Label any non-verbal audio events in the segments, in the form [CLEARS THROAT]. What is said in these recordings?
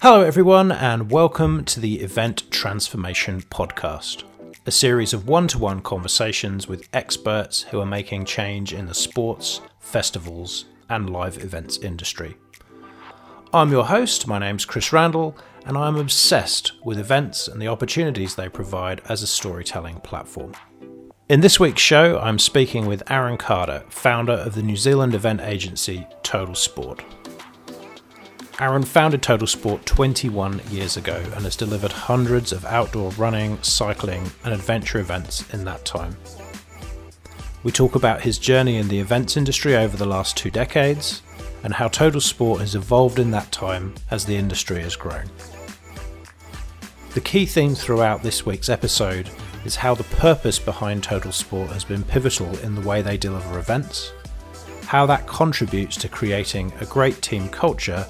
Hello, everyone, and welcome to the Event Transformation Podcast, a series of one to one conversations with experts who are making change in the sports, festivals, and live events industry. I'm your host, my name's Chris Randall, and I'm obsessed with events and the opportunities they provide as a storytelling platform. In this week's show, I'm speaking with Aaron Carter, founder of the New Zealand event agency Total Sport. Aaron founded Total Sport 21 years ago and has delivered hundreds of outdoor running, cycling, and adventure events in that time. We talk about his journey in the events industry over the last two decades and how Total Sport has evolved in that time as the industry has grown. The key theme throughout this week's episode is how the purpose behind Total Sport has been pivotal in the way they deliver events, how that contributes to creating a great team culture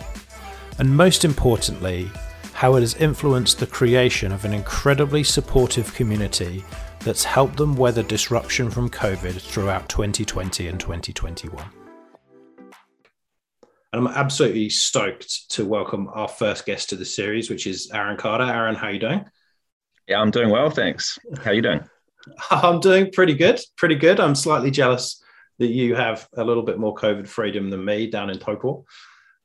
and most importantly, how it has influenced the creation of an incredibly supportive community that's helped them weather disruption from COVID throughout 2020 and 2021. And I'm absolutely stoked to welcome our first guest to the series, which is Aaron Carter. Aaron, how are you doing? Yeah, I'm doing well, thanks. How are you doing? [LAUGHS] I'm doing pretty good, pretty good. I'm slightly jealous that you have a little bit more COVID freedom than me down in Taupo.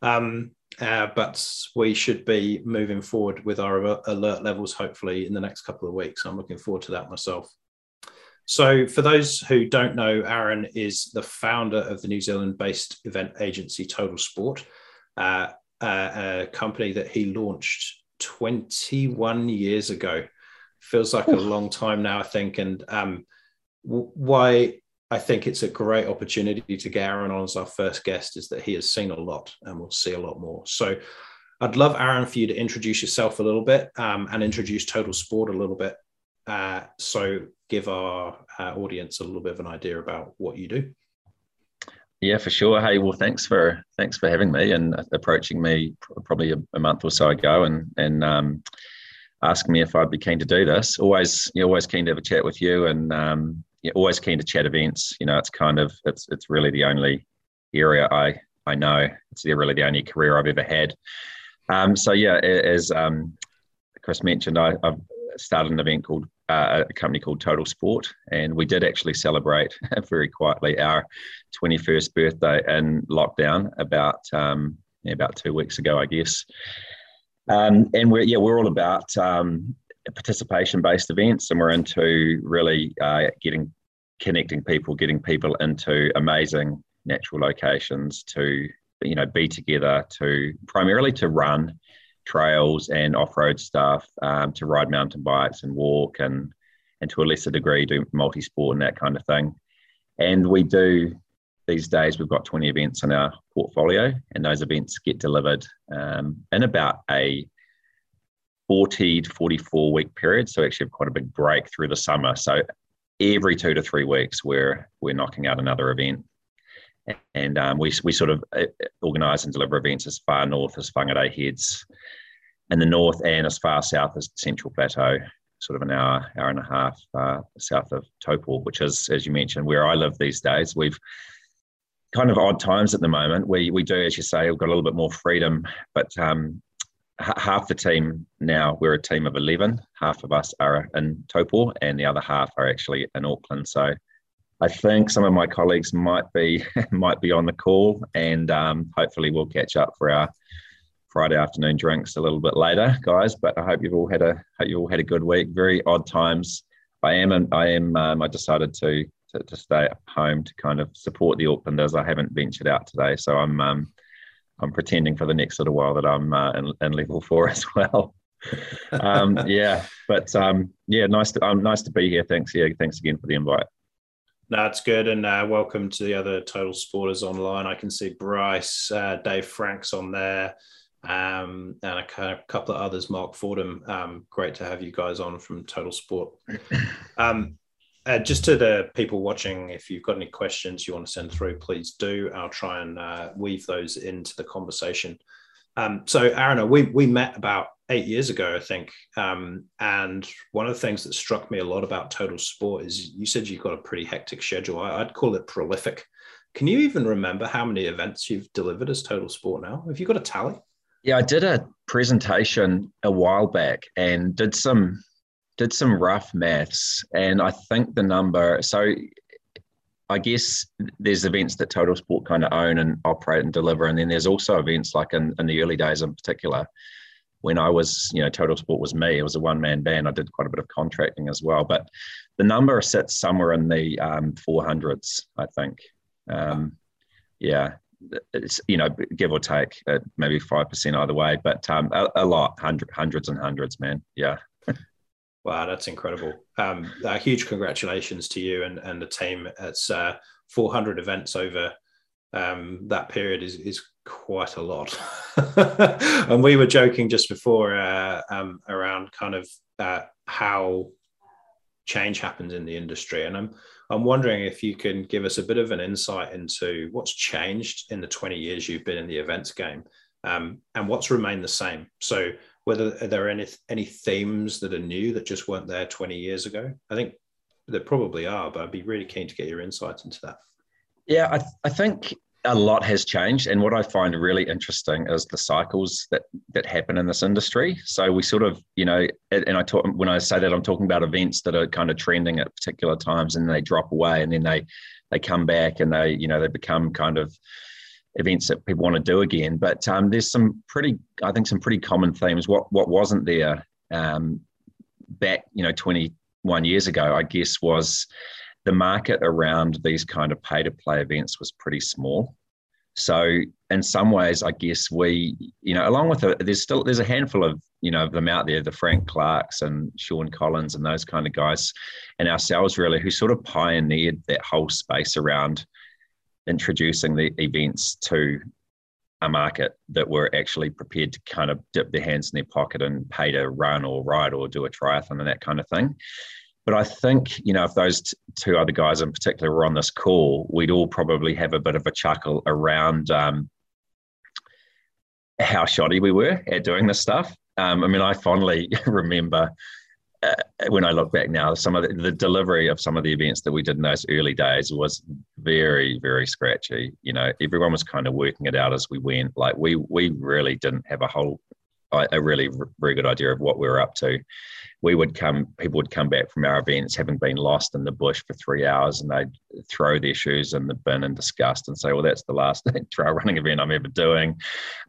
Um, uh, but we should be moving forward with our alert levels hopefully in the next couple of weeks. I'm looking forward to that myself. So, for those who don't know, Aaron is the founder of the New Zealand based event agency Total Sport, uh, uh, a company that he launched 21 years ago. Feels like Oof. a long time now, I think. And um, why I think it's a great opportunity to get Aaron on as our first guest is that he has seen a lot and will see a lot more. So I'd love Aaron for you to introduce yourself a little bit um, and introduce Total Sport a little bit. Uh, so give our uh, audience a little bit of an idea about what you do. Yeah, for sure. Hey, well, thanks for thanks for having me and approaching me probably a, a month or so ago and and um, asking me if I'd be keen to do this. Always, you know, always keen to have a chat with you and um, yeah, always keen to chat events. You know, it's kind of it's it's really the only area I I know. It's really the only career I've ever had. Um, so yeah, as um, Chris mentioned, I, have started an event called uh, a company called Total Sport, and we did actually celebrate [LAUGHS] very quietly our 21st birthday in lockdown about um, about two weeks ago, I guess. Um, and we're yeah we're all about um, participation based events and we're into really uh, getting connecting people getting people into amazing natural locations to you know be together to primarily to run trails and off-road stuff um, to ride mountain bikes and walk and and to a lesser degree do multi-sport and that kind of thing. And we do these days we've got 20 events in our portfolio and those events get delivered um, in about a 40 to 44 week period. So actually have quite a big break through the summer. So every two to three weeks, we're we're knocking out another event. And um, we, we sort of uh, organise and deliver events as far north as Whangarei Heads in the north and as far south as Central Plateau, sort of an hour, hour and a half uh, south of Taupo, which is, as you mentioned, where I live these days. We've kind of odd times at the moment. We, we do, as you say, we've got a little bit more freedom, but um, half the team now we're a team of 11 half of us are in taupo and the other half are actually in auckland. So i think some of my colleagues might be [LAUGHS] might be on the call and um, hopefully we'll catch up for our friday afternoon drinks a little bit later guys. But i hope you've all had a hope you all had a good week. Very odd times. I am i am um, i decided to, to to stay at home to kind of support the aucklanders i haven't ventured out today so i'm um, I'm pretending for the next little while that I'm uh, in, in, level four [LAUGHS] as well. um, yeah, but um, yeah, nice to um, nice to be here. Thanks. Yeah, thanks again for the invite. No, it's good, and uh, welcome to the other Total Sporters online. I can see Bryce, uh, Dave Franks on there, um, and a couple of others. Mark Fordham. Um, great to have you guys on from Total Sport. Um, uh, just to the people watching, if you've got any questions you want to send through, please do. I'll try and uh, weave those into the conversation. Um, so, Aaron, we we met about eight years ago, I think. Um, and one of the things that struck me a lot about Total Sport is you said you've got a pretty hectic schedule. I, would call it prolific. can you even remember how many events you've delivered as Total Sport now? Have you got a tally? Yeah, I did a presentation a while back and did some did some rough maths, and I think the number. So, I guess there's events that Total Sport kind of own and operate and deliver, and then there's also events like in, in the early days in particular when I was, you know, Total Sport was me. It was a one man band. I did quite a bit of contracting as well, but the number sits somewhere in the um, 400s, I think. Um, yeah, it's you know give or take uh, maybe five percent either way, but um, a, a, lot, hundred, hundreds and hundreds, man. Yeah. Wow, that's incredible. Um, uh, huge congratulations to you and and the team. It's uh, 400 events over um, that period is is quite a lot. [LAUGHS] and we were joking just before uh, um, around kind of uh, how change happens in the industry, and I'm I'm wondering if you can give us a bit of an insight into what's changed in the 20 years you've been in the events game, um, and what's remained the same. So whether there are any any themes that are new that just weren't there 20 years ago. I think there probably are, but I'd be really keen to get your insights into that. Yeah, I, th- I think a lot has changed and what i find really interesting is the cycles that that happen in this industry so we sort of you know and i talk when i say that i'm talking about events that are kind of trending at particular times and they drop away and then they they come back and they you know they become kind of events that people want to do again but um, there's some pretty i think some pretty common themes what what wasn't there um, back you know 21 years ago i guess was the market around these kind of pay to play events was pretty small. So in some ways, I guess we, you know, along with the, there's still there's a handful of you know of them out there, the Frank Clarks and Sean Collins and those kind of guys, and ourselves really, who sort of pioneered that whole space around introducing the events to a market that were actually prepared to kind of dip their hands in their pocket and pay to run or ride or do a triathlon and that kind of thing. But I think, you know, if those t- two other guys in particular were on this call, we'd all probably have a bit of a chuckle around um, how shoddy we were at doing this stuff. Um, I mean, I fondly [LAUGHS] remember uh, when I look back now, some of the, the, delivery of some of the events that we did in those early days was very, very scratchy. You know, everyone was kind of working it out as we went. Like we, we really didn't have a whole, a really very good idea of what we were up to we would come, people would come back from our events having been lost in the bush for three hours and they'd throw their shoes in the bin in disgust and say, well, that's the last [LAUGHS] trail running event I'm ever doing.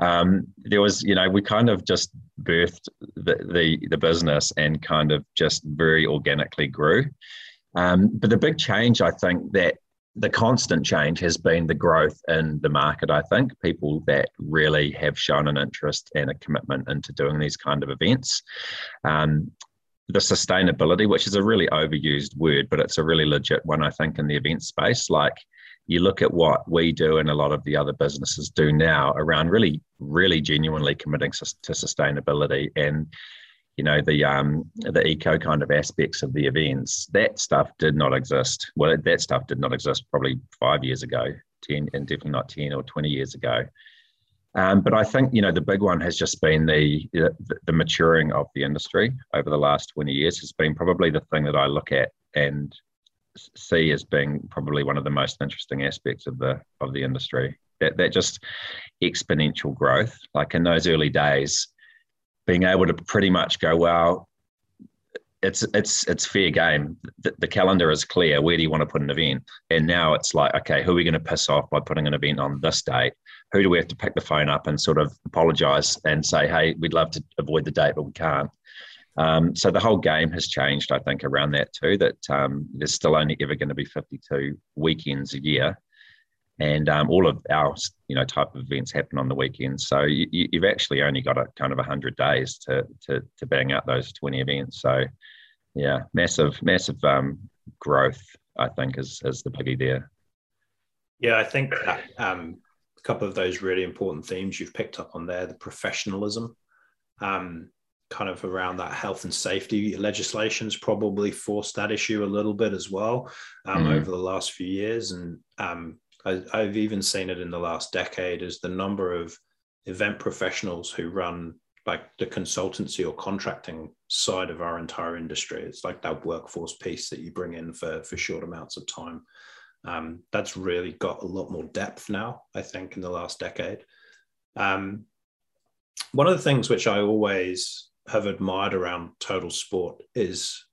Um, there was, you know, we kind of just birthed the, the, the business and kind of just very organically grew. Um, but the big change, I think, that the constant change has been the growth in the market. I think people that really have shown an interest and a commitment into doing these kind of events. Um, the sustainability, which is a really overused word, but it's a really legit one, I think, in the event space. Like you look at what we do and a lot of the other businesses do now around really, really genuinely committing to sustainability and you know the um the eco kind of aspects of the events. That stuff did not exist. Well that stuff did not exist probably five years ago 10 and definitely not 10 or 20 years ago. Um, but I think you know the big one has just been the, the, the maturing of the industry over the last twenty years has been probably the thing that I look at and see as being probably one of the most interesting aspects of the of the industry. That that just exponential growth, like in those early days, being able to pretty much go, well, it's it's it's fair game. The, the, calendar is clear. Where do you want to put an event? And now it's like, okay, who are we going to piss off by putting an event on this date? who do we have to pick the phone up and sort of apologise and say, hey, we'd love to avoid the date, but we can't. Um, so the whole game has changed, I think, around that too. That um, there's still only ever going to be 52 weekends a year, and um, all of our you know type of events happen on the weekends. So you, have actually only got a kind of 100 days to, to to bang out those 20 events. So yeah, massive massive um, growth, I think, is is the biggie there. Yeah, I think that, um, couple of those really important themes you've picked up on there the professionalism um, kind of around that health and safety legislation's probably forced that issue a little bit as well um, mm-hmm. over the last few years and um, I, i've even seen it in the last decade as the number of event professionals who run like the consultancy or contracting side of our entire industry it's like that workforce piece that you bring in for for short amounts of time Um, that's really got a lot more depth now, I think, in the last decade. Um, one of the things which I always have admired around total sport is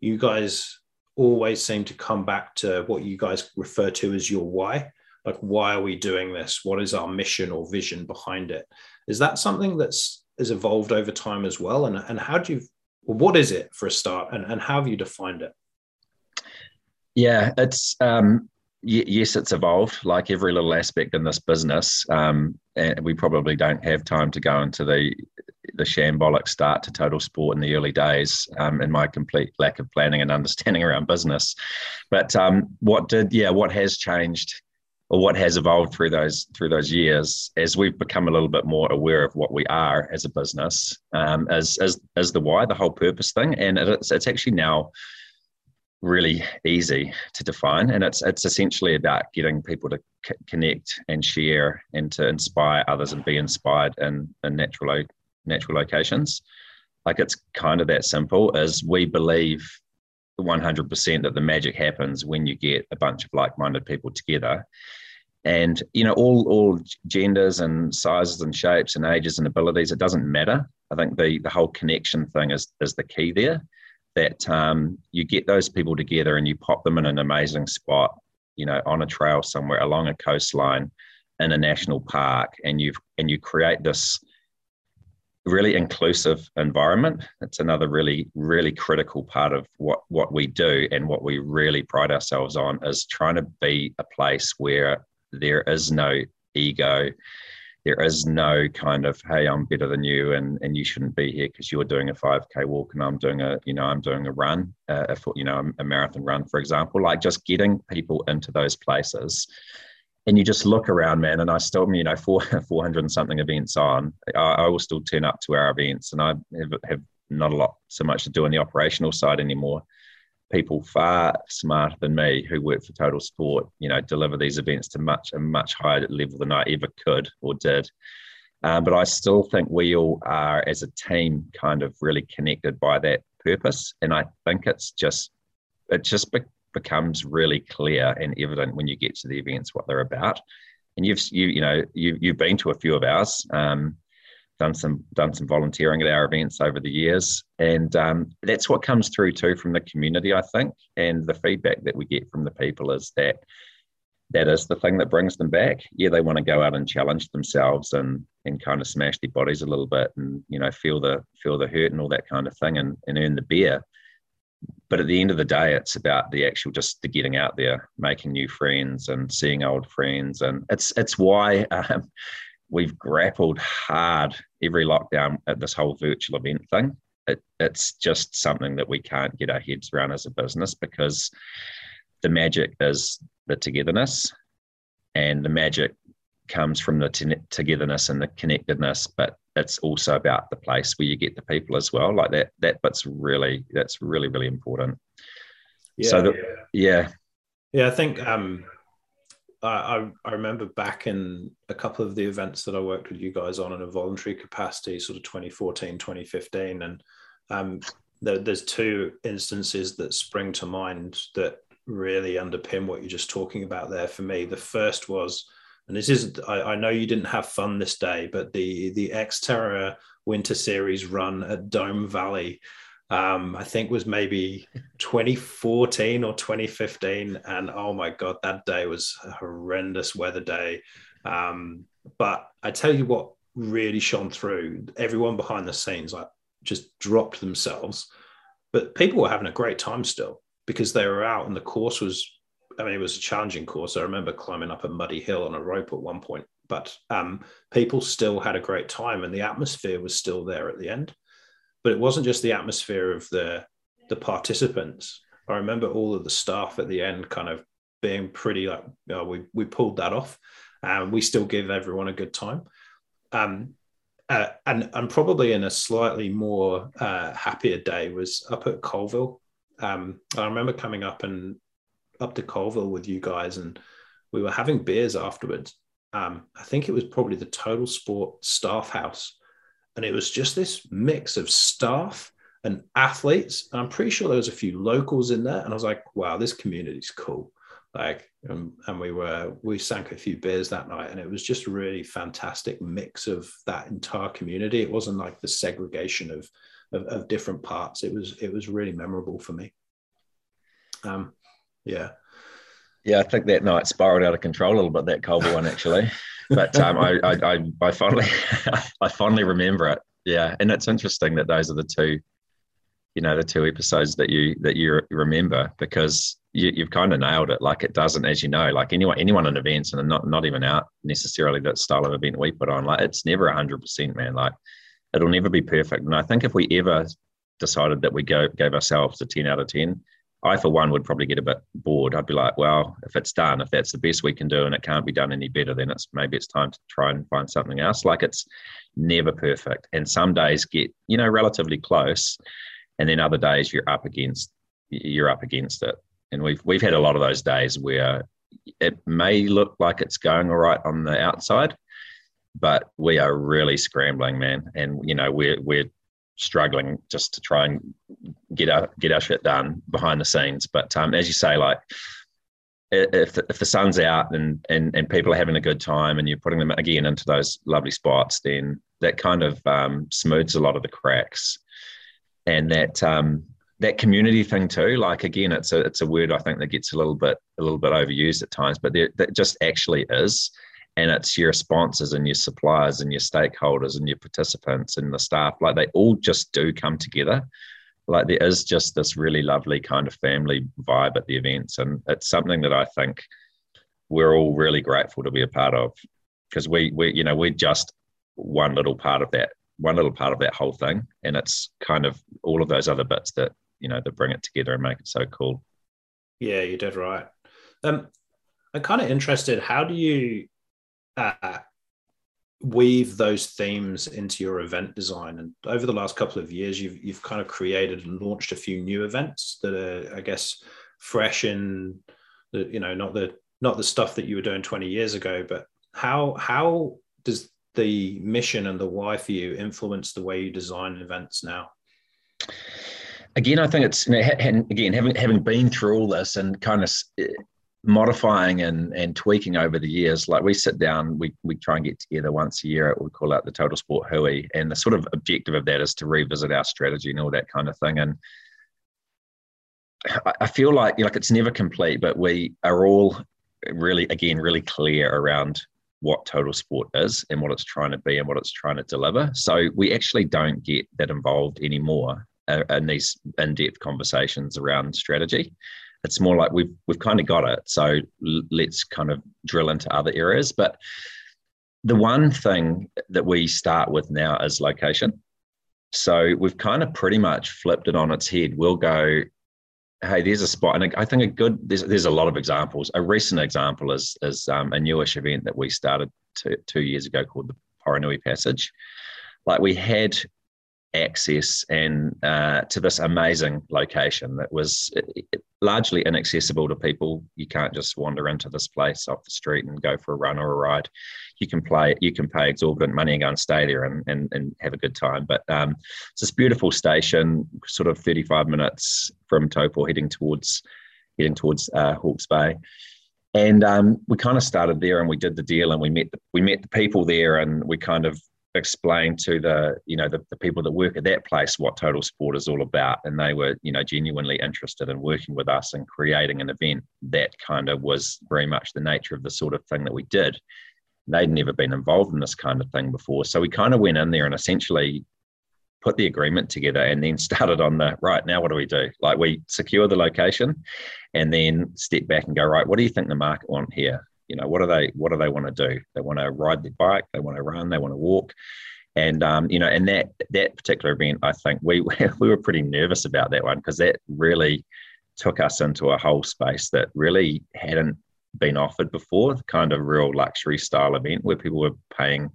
you guys always seem to come back to what you guys refer to as your why. Like, why are we doing this? What is our mission or vision behind it? Is that something that's has evolved over time as well? And, and how do you, what is it for a start? And, and how have you defined it? Yeah, it's um, yes, it's evolved like every little aspect in this business. Um, and we probably don't have time to go into the the shambolic start to total sport in the early days um, and my complete lack of planning and understanding around business. But um, what did, yeah, what has changed or what has evolved through those through those years as we've become a little bit more aware of what we are as a business um, as as as the why, the whole purpose thing, and it's it's actually now really easy to define and it's it's essentially about getting people to c- connect and share and to inspire others and be inspired in, in natural natural locations. Like it's kind of that simple as we believe 100% that the magic happens when you get a bunch of like-minded people together. And you know all all genders and sizes and shapes and ages and abilities it doesn't matter. I think the the whole connection thing is is the key there that um, you get those people together and you pop them in an amazing spot, you know, on a trail somewhere along a coastline in a national park, and you've and you create this really inclusive environment. It's another really really critical part of what what we do and what we really pride ourselves on is trying to be a place where there is no ego there is no kind of hey i'm better than you and and you shouldn't be here because you're doing a 5k walk and i'm doing a you know i'm doing a run uh, a you know a marathon run for example like just getting people into those places and you just look around man and i still you know four, [LAUGHS] 400 and something events on I, I, will still turn up to our events and i have, have not a lot so much to do on the operational side anymore people far smarter than me who work for Total Sport, you know, deliver these events to much a much higher level than I ever could or did. Um, but I still think we all are, as a team, kind of really connected by that purpose, and I think it's just it just becomes really clear and evident when you get to the events what they're about. And you've you you know you you've been to a few of ours. Um, done some done some volunteering at our events over the years, and um, that's what comes through too from the community, I think, and the feedback that we get from the people is that that is the thing that brings them back. Yeah, they want to go out and challenge themselves and and kind of smash their bodies a little bit, and you know feel the feel the hurt and all that kind of thing, and, and earn the beer. But at the end of the day, it's about the actual just the getting out there, making new friends, and seeing old friends, and it's it's why. Um, we've grappled hard every lockdown at this whole virtual event thing. It, it's just something that we can't get our heads around as a business because the magic is the togetherness and the magic comes from the t- togetherness and the connectedness but it's also about the place where you get the people as well like that that bit's really that's really really important yeah, so the, yeah yeah yeah i think um I, I remember back in a couple of the events that I worked with you guys on in a voluntary capacity, sort of 2014, 2015. And um, there, there's two instances that spring to mind that really underpin what you're just talking about there for me. The first was, and this isn't I, I know you didn't have fun this day, but the, the Xterra Winter Series run at Dome Valley um, I think was maybe [LAUGHS] 2014 or 2015. And oh my God, that day was a horrendous weather day. Um, but I tell you what really shone through everyone behind the scenes, like just dropped themselves. But people were having a great time still because they were out and the course was, I mean, it was a challenging course. I remember climbing up a muddy hill on a rope at one point, but um, people still had a great time and the atmosphere was still there at the end but it wasn't just the atmosphere of the the participants. I remember all of the staff at the end kind of being pretty like oh, we we pulled that off, and we still give everyone a good time. Um, uh, and and probably in a slightly more uh, happier day was up at Colville. Um, I remember coming up and up to Colville with you guys, and we were having beers afterwards. Um, I think it was probably the Total Sport staff house and it was just this mix of staff and athletes. And I'm pretty sure there was a few locals in there. And I was like, wow, this community's cool. like um, and we were we sank a few beers that night and it was just a really fantastic mix of that entire community it wasn't like the segregation of of, of different parts it was it was really memorable for me um yeah yeah i think that night spiraled out of control a little bit that Colville one actually but um I, I i i fondly [LAUGHS] i fondly remember it yeah and it's interesting that those are the two you know the two episodes that you that you remember because you, have kind of nailed it. Like it doesn't, as you know, like anyone anyone in events and not not even out necessarily that style of event we put on. Like it's never hundred percent, man. Like it'll never be perfect. And I think if we ever decided that we go gave ourselves a ten out of ten, I for one would probably get a bit bored. I'd be like, well, if it's done, if that's the best we can do and it can't be done any better, then it's maybe it's time to try and find something else. Like it's never perfect, and some days get you know relatively close, and then other days you're up against you're up against it and we've we've had a lot of those days where it may look like it's going all right on the outside, but we are really scrambling, man. And you know, we're we're struggling just to try and get our get our shit done behind the scenes. But um, as you say, like if the, if the sun's out and, and and people are having a good time and you're putting them again into those lovely spots, then that kind of um, smooths a lot of the cracks, and that um, that community thing too. Like again, it's a it's a word I think that gets a little bit a little bit overused at times, but there, that just actually is. And it's your sponsors and your suppliers and your stakeholders and your participants and the staff. Like they all just do come together. Like there is just this really lovely kind of family vibe at the events, and it's something that I think we're all really grateful to be a part of because we we you know we're just one little part of that one little part of that whole thing and it's kind of all of those other bits that you know that bring it together and make it so cool. Yeah, you did right. Um, I'm kind of interested. How do you uh, weave those themes into your event design? And over the last couple of years, you've you've kind of created and launched a few new events that are, I guess, fresh in the you know not the not the stuff that you were doing 20 years ago, but how how does the mission and the why for you influence the way you design events now? again, I think it's you know, again having having been through all this and kind of modifying and and tweaking over the years. Like we sit down, we we try and get together once a year. We call out the Total Sport Hui, and the sort of objective of that is to revisit our strategy and all that kind of thing. And I feel like like it's never complete, but we are all really again really clear around what total sport is and what it's trying to be and what it's trying to deliver. So we actually don't get that involved anymore uh, in these in-depth conversations around strategy. It's more like we've we've kind of got it. So let's kind of drill into other areas. But the one thing that we start with now is location. So we've kind of pretty much flipped it on its head. We'll go, hey, there's a spot, and I think a good there's there's a lot of examples. A recent example is is um, a newish event that we started two, two years ago called the Poronui Passage. Like we had access and uh, to this amazing location that was largely inaccessible to people. You can't just wander into this place off the street and go for a run or a ride. You can play, you can pay exorbitant money and go and stay there and, and, and have a good time. But um, it's this beautiful station, sort of 35 minutes from Taupo, heading towards heading towards uh, Hawke's Bay. And um, we kind of started there, and we did the deal, and we met the, we met the people there, and we kind of explain to the you know the, the people that work at that place what total sport is all about. And they were you know genuinely interested in working with us and creating an event that kind of was very much the nature of the sort of thing that we did. They'd never been involved in this kind of thing before. So we kind of went in there and essentially put the agreement together and then [LAUGHS] started on the right now what do we do? Like we secure the location and then step back and go right what do you think the market want here you know what do they what do they want to do? They want to ride their bike they want to run they want to walk. And um, you know and that that particular event i think we [LAUGHS] we were pretty nervous about that one because that really took us into a whole space that really hadn't been offered before the kind of real luxury style event where people were paying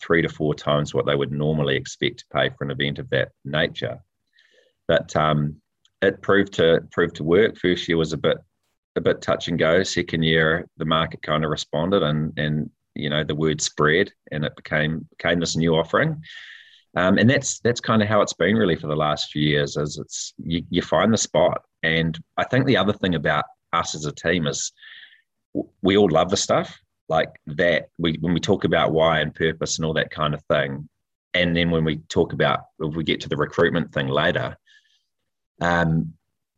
three to four times what they would normally expect to pay for an event of that nature. But um, it proved to proved to work. First year was a bit a bit touch and go. Second year, the market kind of responded, and and you know the word spread, and it became became this new offering. Um, and that's that's kind of how it's been really for the last few years. Is it's you, you find the spot, and I think the other thing about us as a team is we all love the stuff like that. We when we talk about why and purpose and all that kind of thing, and then when we talk about if we get to the recruitment thing later, um,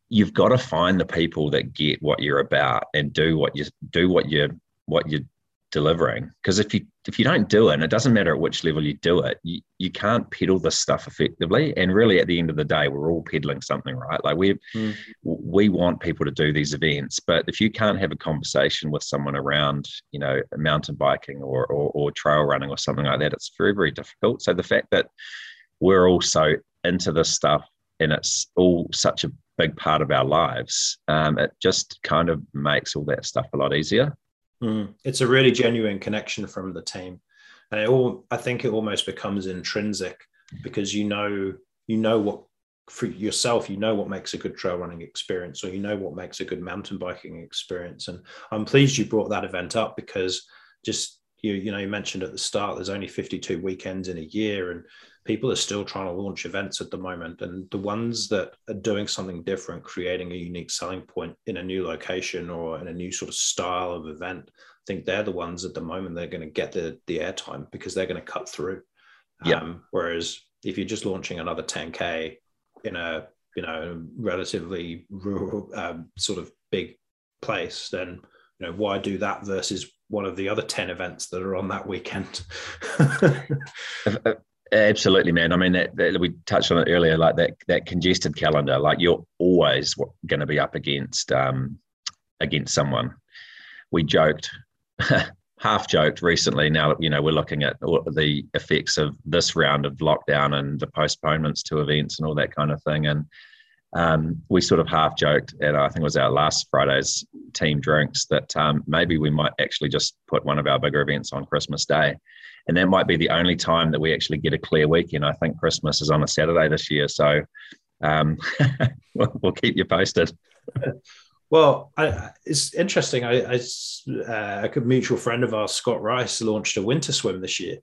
you've got to find the people that get what you're about and do what you do what you what you're delivering. Because if you if you don't do it and it doesn't matter at which level you do it you, you can't peddle this stuff effectively. And really at the end of the day we're all peddling something right? Like we mm. we want people to do these events but if you can't have a conversation with someone around you know mountain biking or, or, or trail running or something like that it's very very difficult. So the fact that we're all so into this stuff and it's all such a big part of our lives um, it just kind of makes all that stuff a lot easier. Mm. It's a really genuine connection from the team, and it all I think it almost becomes intrinsic because you know you know what for yourself you know what makes a good trail running experience or you know what makes a good mountain biking experience. And i'm pleased you brought that event up because just you you know you mentioned at the start there's only 52 weekends in a year and people are still trying to launch events at the moment and the ones that are doing something different creating a unique selling point in a new location or in a new sort of style of event i think they're the ones at the moment they're going to get the the airtime because they're going to cut through yeah. Um, whereas if you're just launching another 10k in a you know relatively rural um, sort of big place then you know why do that versus one of the other 10 events that are on that weekend [LAUGHS] Absolutely, man. I mean, that, that, we touched on it earlier, like that that congested calendar. Like you're always going to be up against um, against someone. We joked, [LAUGHS] half joked recently. Now that you know we're looking at the effects of this round of lockdown and the postponements to events and all that kind of thing. And um, we sort of half joked at I think it was our last Friday's team drinks that um, maybe we might actually just put one of our bigger events on Christmas Day and that might be the only time that we actually get a clear weekend. I think Christmas is on a Saturday this year, so um, [LAUGHS] we'll, keep you posted. Well, I, it's interesting. I, I uh, a mutual friend of ours, Scott Rice, launched a winter swim this year,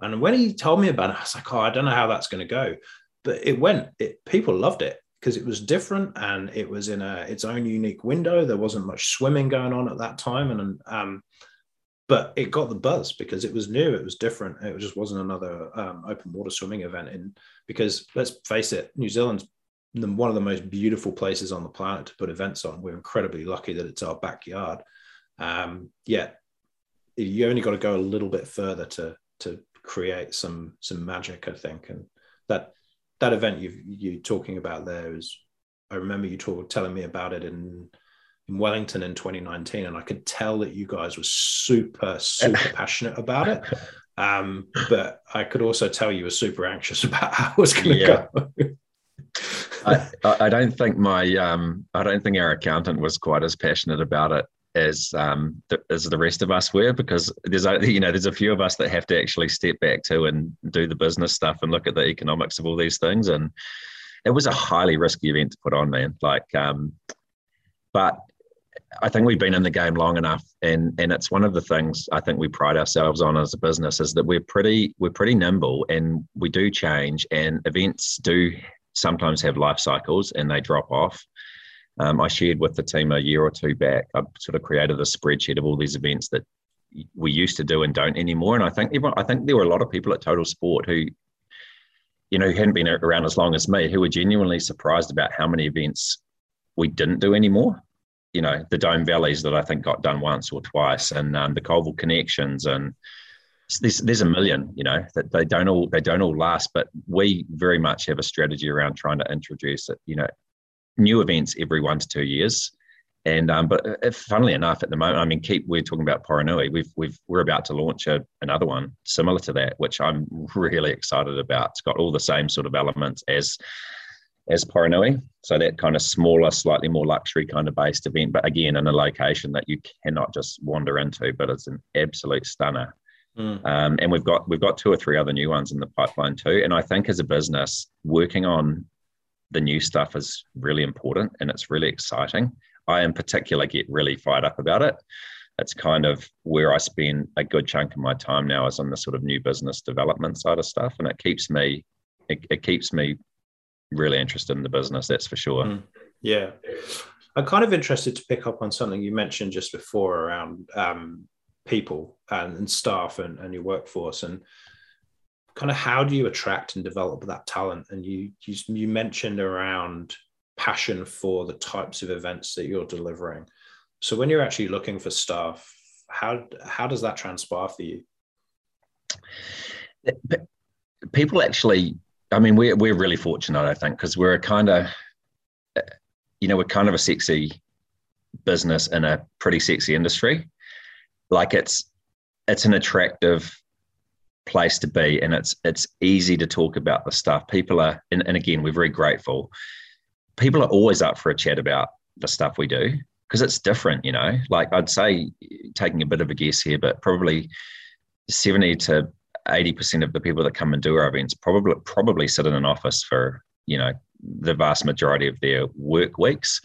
and when he told me about it, I was like, "Oh, I don't know how that's going to go," but it went. It people loved it because it was different and it was in a its own unique window. There wasn't much swimming going on at that time, and um, but it got the buzz because it was new, it was different. It just wasn't another um, open water swimming event. And because let's face it, New Zealand's one of the most beautiful places on the planet to put events on. We're incredibly lucky that it's our backyard. Um, yet you only got to go a little bit further to to create some some magic, I think. And that that event you you're talking about there is, I remember you talk, telling me about it in in Wellington in 2019, and I could tell that you guys were super, super [LAUGHS] passionate about it. Um, but I could also tell you were super anxious [LAUGHS] about how it was going to yeah. go. I, I, don't think my um, I don't think our accountant was quite as passionate about it as um, the, as the rest of us were because there's a, you know there's a few of us that have to actually step back to and do the business stuff and look at the economics of all these things and it was a highly risky event to put on man like um, but I think we've been in the game long enough, and and it's one of the things I think we pride ourselves on as a business is that we're pretty we're pretty nimble and we do change, and events do sometimes have life cycles and they drop off. Um, I shared with the team a year or two back. I sort of created a spreadsheet of all these events that we used to do and don't anymore. And I think everyone, I think there were a lot of people at Total Sport who, you know, who hadn't been around as long as me, who were genuinely surprised about how many events we didn't do anymore you know the Dome Valleys that I think got done once or twice, and um, the Colville connections, and there's there's a million, you know, that they don't all they don't all last, but we very much have a strategy around trying to introduce it, you know, new events every one to two years. And um, but if, funnily enough, at the moment, I mean, keep we're talking about Poronui. We've we've we're about to launch a, another one similar to that, which I'm [LAUGHS] really excited about. It's got all the same sort of elements as as Poronui. So that kind of smaller, slightly more luxury kind of based event, but again in a location that you cannot just wander into, but it's an absolute stunner. Mm. Um, and we've got we've got two or three other new ones in the pipeline too. And I think as a business, working on the new stuff is really important and it's really exciting. I in particular get really fired up about it. It's kind of where I spend a good chunk of my time now is on the sort of new business development side of stuff, and it keeps me it, it keeps me really interested in the business. That's for sure. Mm, yeah. I'm kind of interested to pick up on something you mentioned just before around um, people and, and staff and, and, your workforce and kind of how do you attract and develop that talent? And you, you, you mentioned around passion for the types of events that you're delivering. So when you're actually looking for staff, how how does that transpire for you? People actually, I mean, we're we're really fortunate, I think, because we're a kind of, you know, we're kind of a sexy business in a pretty sexy industry. Like it's it's an attractive place to be and it's it's easy to talk about the stuff people are and, and again we're very grateful people are always up for a chat about the stuff we do because it's different, you know. Like I'd say, taking a bit of a guess here, but probably seventy to eighty percent of the people that come and do our events probably probably sit in an office for you know the vast majority of their work weeks.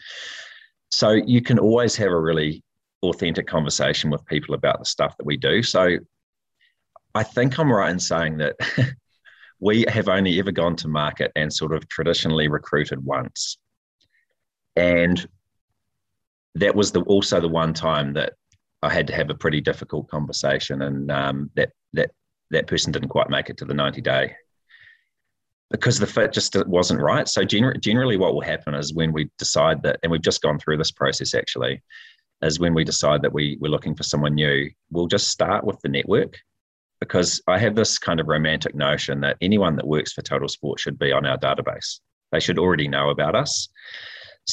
So you can always have a really authentic conversation with people about the stuff that we do. So I think I'm right in saying that [LAUGHS] we have only ever gone to market and sort of traditionally recruited once. And that was the, also the one time that I had to have a pretty difficult conversation, and um, that that that person didn't quite make it to the ninety day because the fit just wasn't right. So gener- generally, what will happen is when we decide that, and we've just gone through this process actually, is when we decide that we we're looking for someone new, we'll just start with the network because I have this kind of romantic notion that anyone that works for Total Sport should be on our database. They should already know about us.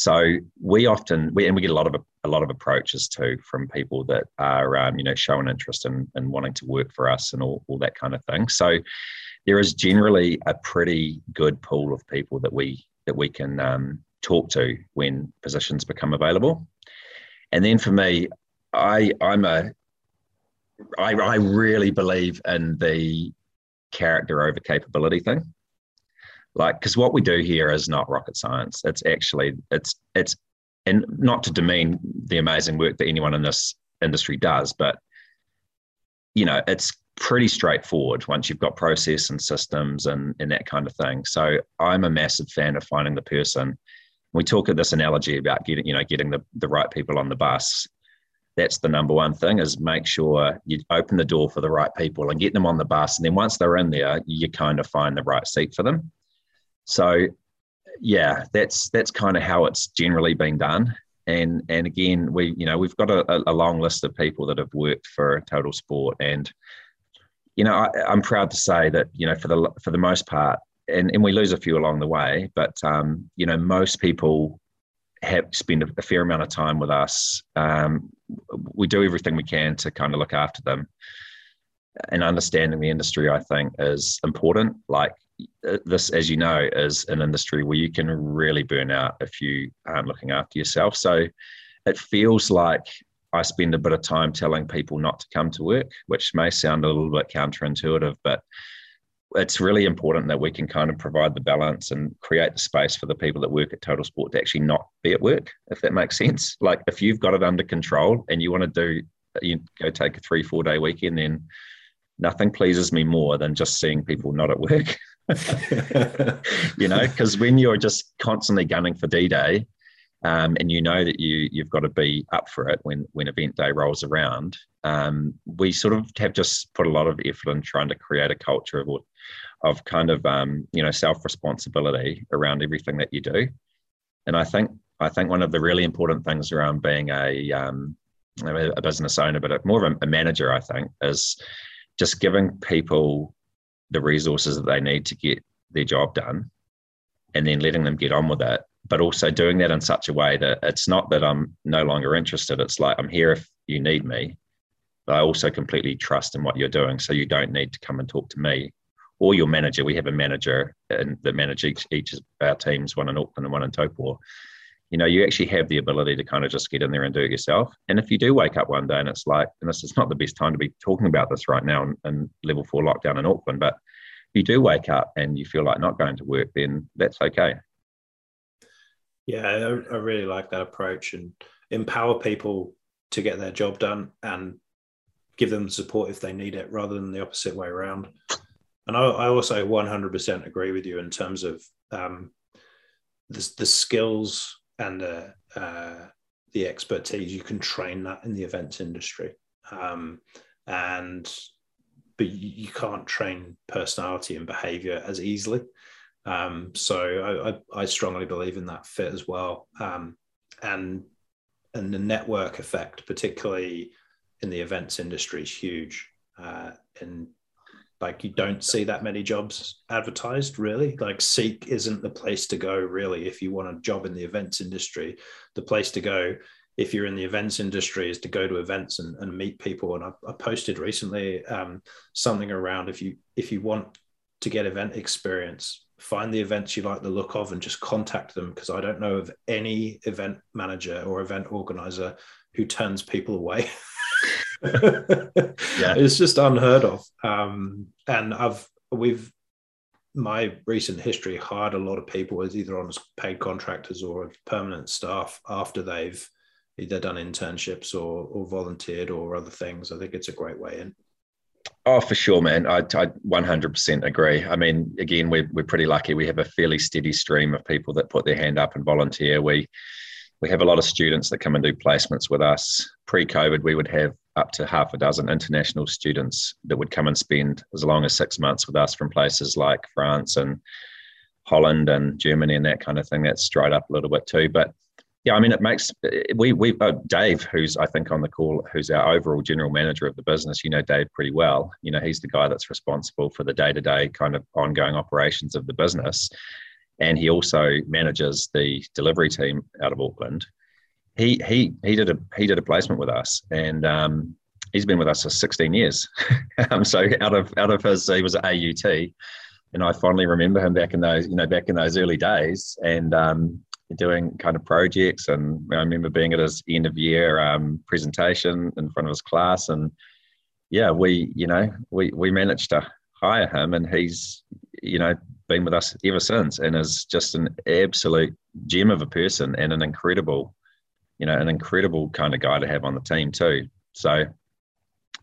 So we often we and we get a lot of a lot of approaches too from people that are um, you know showing interest in, in wanting to work for us and all, all that kind of thing. So there is generally a pretty good pool of people that we that we can um, talk to when positions become available. And then for me, I I'm a I, I really believe in the character over capability thing like because what we do here is not rocket science. It's actually it's it's and not to demean the amazing work that anyone in this industry does but you know it's pretty straightforward once you've got process and systems and and that kind of thing. So i'm a massive fan of finding the person. We talk at this analogy about getting you know getting the, the right people on the bus. That's the number one thing is make sure you open the door for the right people and get them on the bus. And then once they're in there you kind of find the right seat for them so, yeah, that's that's kind of how it's generally been done. And and again, we you know we've got a, a long list of people that have worked for Total Sport, and you know I, I'm proud to say that you know for the for the most part, and, and we lose a few along the way, but um, you know most people have spent a, fair amount of time with us. Um, we do everything we can to kind of look after them. And understanding the industry, I think, is important. Like Uh, this, as you know, is an industry where you can really burn out if you aren't looking after yourself. So it feels like I spend a bit of time telling people not to come to work, which may sound a little bit counterintuitive, but it's really important that we can kind of provide the balance and create the space for the people that work at Total Sport to actually not be at work, if that makes sense. Like if you've got it under control and you want to do, you go take a three, four day weekend, then nothing pleases me more than just seeing people not at work. [LAUGHS] [LAUGHS] you know, because when you're just constantly gunning for D Day, um, and you know that you you've got to be up for it when when event day rolls around. Um, we sort of have just put a lot of effort in trying to create a culture of of kind of um, you know self responsibility around everything that you do. And I think I think one of the really important things around being a um, a business owner, but more of a, a manager, I think, is just giving people the resources that they need to get their job done and then letting them get on with it but also doing that in such a way that it's not that i'm no longer interested. It's like i'm here if you need me but i also completely trust in what you're doing. So you don't need to come and talk to me or your manager. We have a manager and that manage each, of our teams one in auckland and one in taupo you know, you actually have the ability to kind of just get in there and do it yourself. And if you do wake up one day and it's like, and this is not the best time to be talking about this right now in, in level four lockdown in Auckland, but you do wake up and you feel like not going to work, then that's okay. Yeah, I, I really like that approach and empower people to get their job done and give them support if they need it rather than the opposite way around. And I, I also 100% agree with you in terms of um, the, the skills and the uh, the expertise, you can train that in the events industry. Um, and but you can't train personality and behavior as easily. Um, so I, I, strongly believe in that fit as well. Um, and and the network effect, particularly in the events industry, is huge. Uh, and like you don't see that many jobs advertised really. Like seek isn't the place to go really if you want a job in the events industry. The place to go if you're in the events industry is to go to events and, and meet people. And I, I posted recently um, something around if you if you want to get event experience find the events you like the look of and just contact them because i don't know of any event manager or event organizer who turns people away [LAUGHS] [LAUGHS] yeah. It's just unheard of. Um, and I've we've my recent history hired a lot of people as either on as paid contractors or permanent staff after they've either done internships or, or volunteered or other things. I think it's a great way in. Oh, for sure, man. I, I 100% agree. I mean, again, we're, we're pretty lucky. We have a fairly steady stream of people that put their hand up and volunteer. We we have a lot of students that come and do placements with us. Pre-COVID, we would have up to half a dozen international students that would come and spend as long as six months with us from places like France and Holland and Germany and that kind of thing. That's dried up a little bit too, but yeah, I mean, it makes we we uh, Dave, who's I think on the call, who's our overall general manager of the business. You know Dave pretty well. You know he's the guy that's responsible for the day to day kind of ongoing operations of the business, and he also manages the delivery team out of Auckland he he he did a he did a placement with us, and um, he's been with us for 16 years. [LAUGHS] um, so out of out of his, he was at AUT, and I fondly remember him back in those you know back in those early days, and um, doing kind of projects. And I remember being at his end of year um, presentation in front of his class, and yeah, we you know we we managed to hire him, and he's you know been with us ever since, and is just an absolute gem of a person and an incredible you know, an incredible kind of guy to have on the team too. So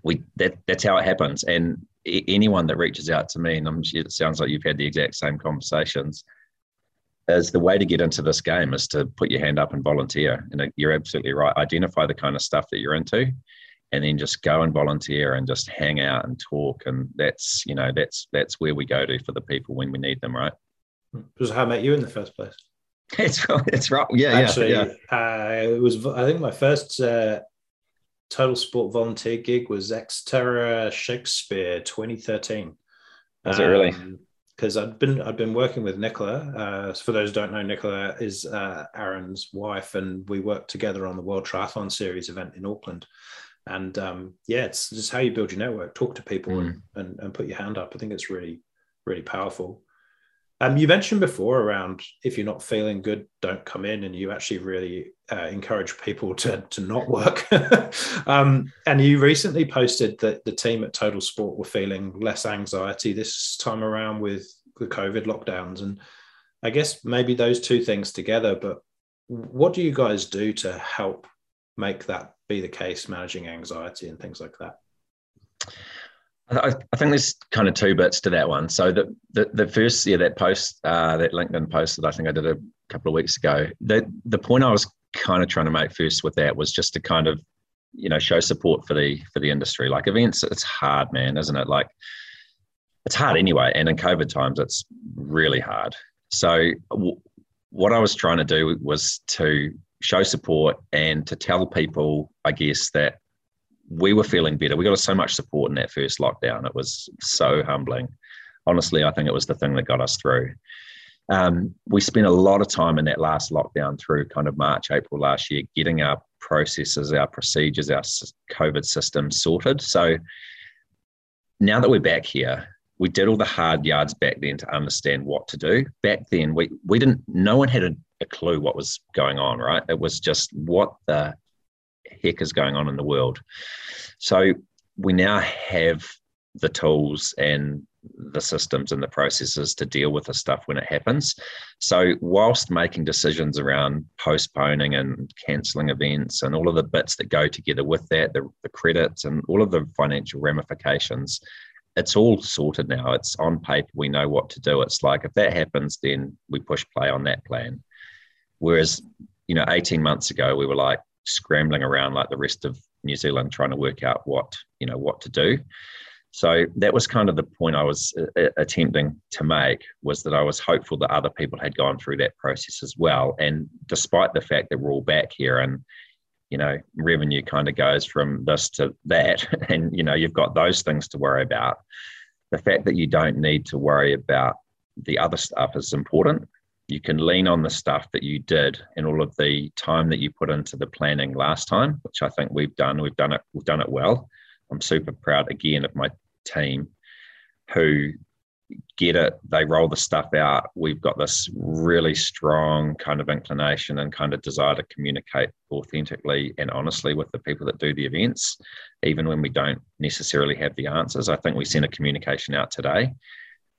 we that that's how it happens. And anyone that reaches out to me, and I'm it sounds like you've had the exact same conversations, is the way to get into this game is to put your hand up and volunteer. And you're absolutely right. Identify the kind of stuff that you're into, and then just go and volunteer and just hang out and talk. And that's you know that's that's where we go to for the people when we need them, right? Was how I met you in the first place. It's [LAUGHS] it's right. Yeah, Actually, yeah. Uh, it was. I think my first uh, total sport volunteer gig was Xterra Shakespeare 2013. Was um, it really? Because I'd been I'd been working with Nicola. Uh, for those who don't know, Nicola is uh, Aaron's wife, and we worked together on the World Triathlon Series event in Auckland. And um, yeah, it's just how you build your network. Talk to people mm. and, and and put your hand up. I think it's really really powerful. Um, you mentioned before around if you're not feeling good, don't come in, and you actually really uh, encourage people to to not work. [LAUGHS] um, and you recently posted that the team at Total Sport were feeling less anxiety this time around with the COVID lockdowns, and I guess maybe those two things together. But what do you guys do to help make that be the case, managing anxiety and things like that? I, I, think there's kind of two bits to that one. So the the, the first, yeah, that post, uh, that LinkedIn post that I think I did a couple of weeks ago. The the point I was kind of trying to make first with that was just to kind of, you know, show support for the for the industry. Like events, it's hard, man, isn't it? Like it's hard anyway, and in COVID times, it's really hard. So w- what I was trying to do was to show support and to tell people, I guess, that we were feeling better. We got so much support in that first lockdown. It was so humbling. Honestly, I think it was the thing that got us through. Um, we spent a lot of time in that last lockdown through kind of March, April last year, getting our processes, our procedures, our COVID system sorted. So now that we're back here, we did all the hard yards back then to understand what to do. Back then, we we didn't. No one had a, a clue what was going on. Right? It was just what the heck is going on in the world. So we now have the tools and the systems and the processes to deal with the stuff when it happens. So, whilst making decisions around postponing and cancelling events and all of the bits that go together with that, the, the credits and all of the financial ramifications, it's all sorted now. It's on paper. We know what to do. It's like if that happens, then we push play on that plan. Whereas you know, 18 months ago, we were like scrambling around like the rest of New Zealand trying to work out what, you know, what to do. So that was kind of the point I was uh, uh, attempting to make was that I was hopeful that other people had gone through that process as well. And despite the fact that we're all back here and you know revenue kind of goes from this to that, [LAUGHS] and you know you've got those things to worry about. The fact that you don't need to worry about the other stuff is important. You can lean on the stuff that you did and all of the time that you put into the planning last time, which I think we've done. We've done it. We've done it well. I'm super proud again of my team who get it, they roll the stuff out. We've got this really strong kind of inclination and kind of desire to communicate authentically and honestly with the people that do the events, even when we don't necessarily have the answers. I think we sent a communication out today